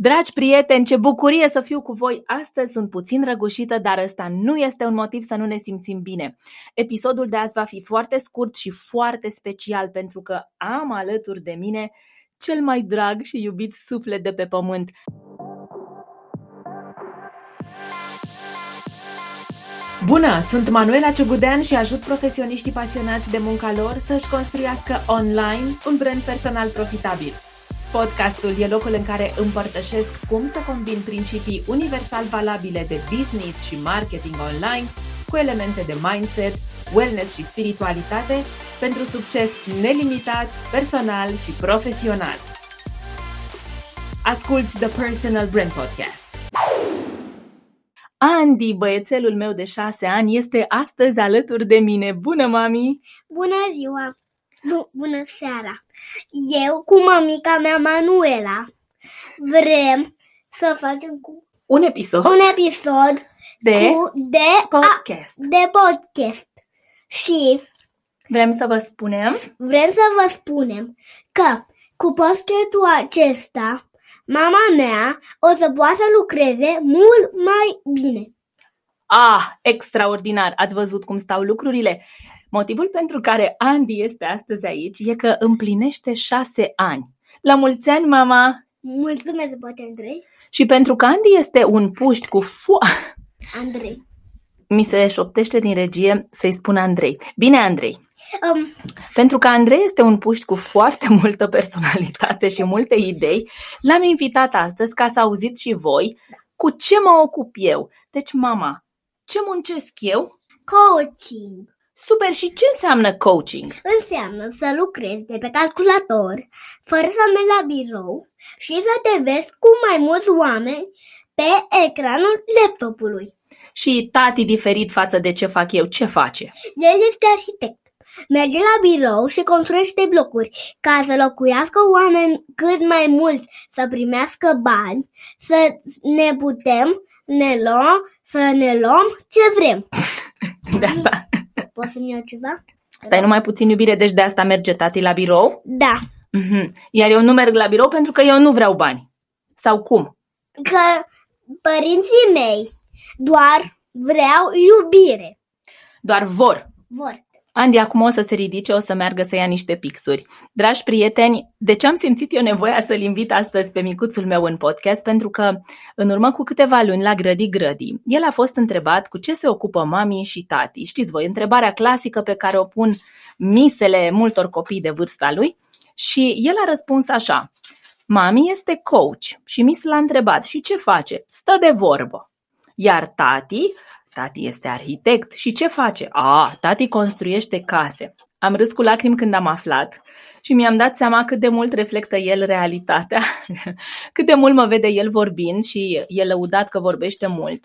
Dragi prieteni, ce bucurie să fiu cu voi! Astăzi sunt puțin răgușită, dar ăsta nu este un motiv să nu ne simțim bine. Episodul de azi va fi foarte scurt și foarte special pentru că am alături de mine cel mai drag și iubit suflet de pe pământ. Bună, sunt Manuela Ciugudean și ajut profesioniștii pasionați de munca lor să-și construiască online un brand personal profitabil. Podcastul e locul în care împărtășesc cum să combin principii universal valabile de business și marketing online cu elemente de mindset, wellness și spiritualitate pentru succes nelimitat, personal și profesional. Asculți The Personal Brand Podcast. Andy, băiețelul meu de șase ani, este astăzi alături de mine. Bună, mami! Bună ziua! Bună seara! Eu cu mamica mea Manuela vrem să facem cu un episod, un episod de, cu, de podcast. A, de podcast. Și vrem să vă spunem vrem să vă spunem că cu podcastul acesta mama mea o să poată să lucreze mult mai bine. Ah, extraordinar! Ați văzut cum stau lucrurile? Motivul pentru care Andy este astăzi aici e că împlinește șase ani. La mulți ani, mama! Mulțumesc, poate Andrei. Și pentru că Andy este un puști cu fu... Andrei. Mi se șoptește din regie să-i spun Andrei. Bine, Andrei. Um, Pentru că Andrei este un puști cu foarte multă personalitate și multe idei, l-am invitat astăzi ca să auziți și voi cu ce mă ocup eu. Deci, mama, ce muncesc eu? coaching. Super, și ce înseamnă coaching? Înseamnă să lucrezi de pe calculator, fără să mergi la birou și să te vezi cu mai mulți oameni pe ecranul laptopului. Și tati diferit față de ce fac eu, ce face? El este arhitect. Merge la birou și construiește blocuri ca să locuiască oameni cât mai mulți, să primească bani, să ne putem ne luăm, să ne luăm ce vrem. De asta. Poți să-mi iau ceva? Stai numai puțin iubire, deci de asta merge tati la birou? Da. Mhm. Iar eu nu merg la birou pentru că eu nu vreau bani. Sau cum? Că părinții mei doar vreau iubire. Doar vor. Vor. Andy acum o să se ridice, o să meargă să ia niște pixuri. Dragi prieteni, de ce am simțit eu nevoia să-l invit astăzi pe micuțul meu în podcast? Pentru că în urmă cu câteva luni la Grădi Grădi, el a fost întrebat cu ce se ocupă mami și tati. Știți voi, întrebarea clasică pe care o pun misele multor copii de vârsta lui și el a răspuns așa. Mami este coach și mis l-a întrebat și ce face? Stă de vorbă. Iar tati Tati este arhitect și ce face? A, tati construiește case. Am râs cu lacrimi când am aflat și mi-am dat seama cât de mult reflectă el realitatea, cât de mult mă vede el vorbind și e lăudat că vorbește mult.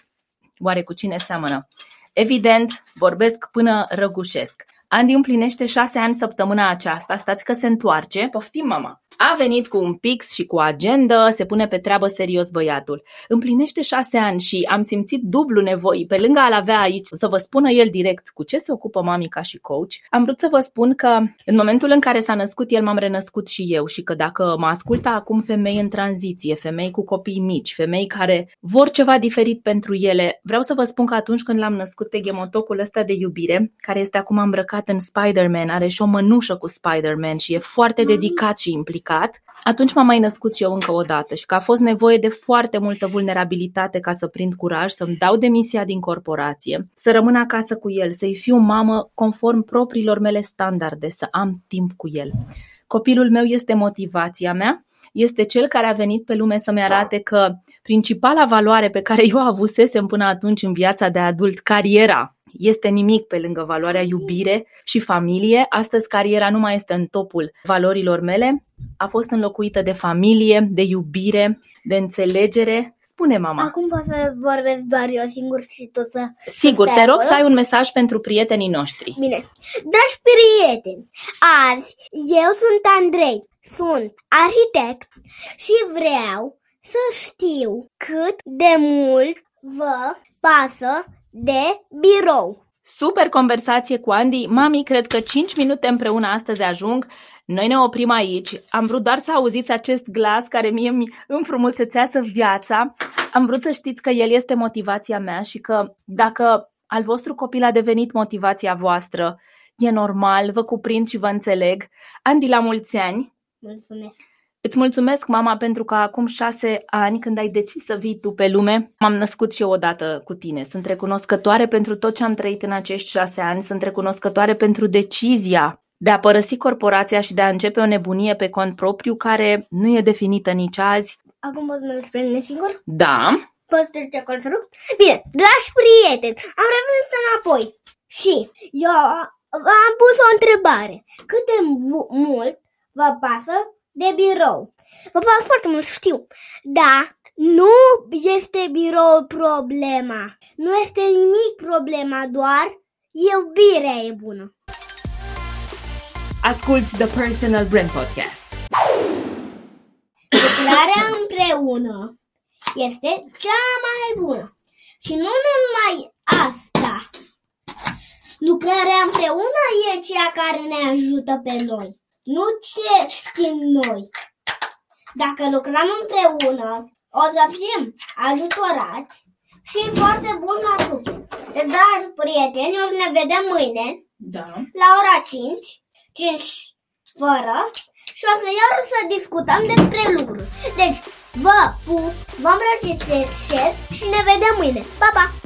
Oare cu cine seamănă? Evident, vorbesc până răgușesc. Andy împlinește șase ani săptămâna aceasta, stați că se întoarce, poftim mama. A venit cu un pix și cu agenda, se pune pe treabă serios băiatul. Împlinește șase ani și am simțit dublu nevoi, pe lângă a-l avea aici, să vă spună el direct cu ce se ocupă mami ca și coach. Am vrut să vă spun că în momentul în care s-a născut el, m-am renăscut și eu și că dacă mă ascultă acum femei în tranziție, femei cu copii mici, femei care vor ceva diferit pentru ele, vreau să vă spun că atunci când l-am născut pe gemotocul ăsta de iubire, care este acum îmbrăcat în Spider-Man, are și o mănușă cu Spider-Man și e foarte dedicat și implicat implicat, atunci m-am mai născut și eu încă o dată și că a fost nevoie de foarte multă vulnerabilitate ca să prind curaj, să-mi dau demisia din corporație, să rămân acasă cu el, să-i fiu mamă conform propriilor mele standarde, să am timp cu el. Copilul meu este motivația mea, este cel care a venit pe lume să-mi arate că principala valoare pe care eu avusesem până atunci în viața de adult, cariera, este nimic pe lângă valoarea iubire și familie. Astăzi cariera nu mai este în topul valorilor mele, a fost înlocuită de familie, de iubire, de înțelegere. Spune, mama. Acum pot să vorbesc doar eu singur și tot să... Sigur, te rog să ai un mesaj pentru prietenii noștri. Bine. Dragi prieteni, azi eu sunt Andrei, sunt arhitect și vreau să știu cât de mult vă pasă de birou. Super conversație cu Andy. Mami, cred că 5 minute împreună astăzi ajung. Noi ne oprim aici. Am vrut doar să auziți acest glas care mie îmi înfrumusețează viața. Am vrut să știți că el este motivația mea și că dacă al vostru copil a devenit motivația voastră, e normal, vă cuprind și vă înțeleg. Andy, la mulți ani! Mulțumesc! Îți mulțumesc, mama, pentru că acum șase ani, când ai decis să vii tu pe lume, m-am născut și eu odată cu tine. Sunt recunoscătoare pentru tot ce am trăit în acești șase ani, sunt recunoscătoare pentru decizia de a părăsi corporația și de a începe o nebunie pe cont propriu care nu e definită nici azi. Acum pot merge spre mine singur? Da. Pot trece acolo să rog? Bine, dragi prieteni, am revenit înapoi și eu v-am pus o întrebare. Cât de mult vă pasă de birou. Vă pasă foarte mult, știu. Da, nu este birou problema. Nu este nimic problema, doar iubirea e bună. Asculți The Personal Brand Podcast. Lucrarea împreună este cea mai bună. Și nu numai asta. Lucrarea împreună e cea care ne ajută pe noi nu ce știm noi. Dacă lucrăm împreună, o să fim ajutorați și foarte bun la tot. Dragi prieteni, o să ne vedem mâine da. la ora 5, 5 fără și o să iar să discutăm despre lucruri. Deci, vă pup, vă îmbrățișez și ne vedem mâine. Pa, pa!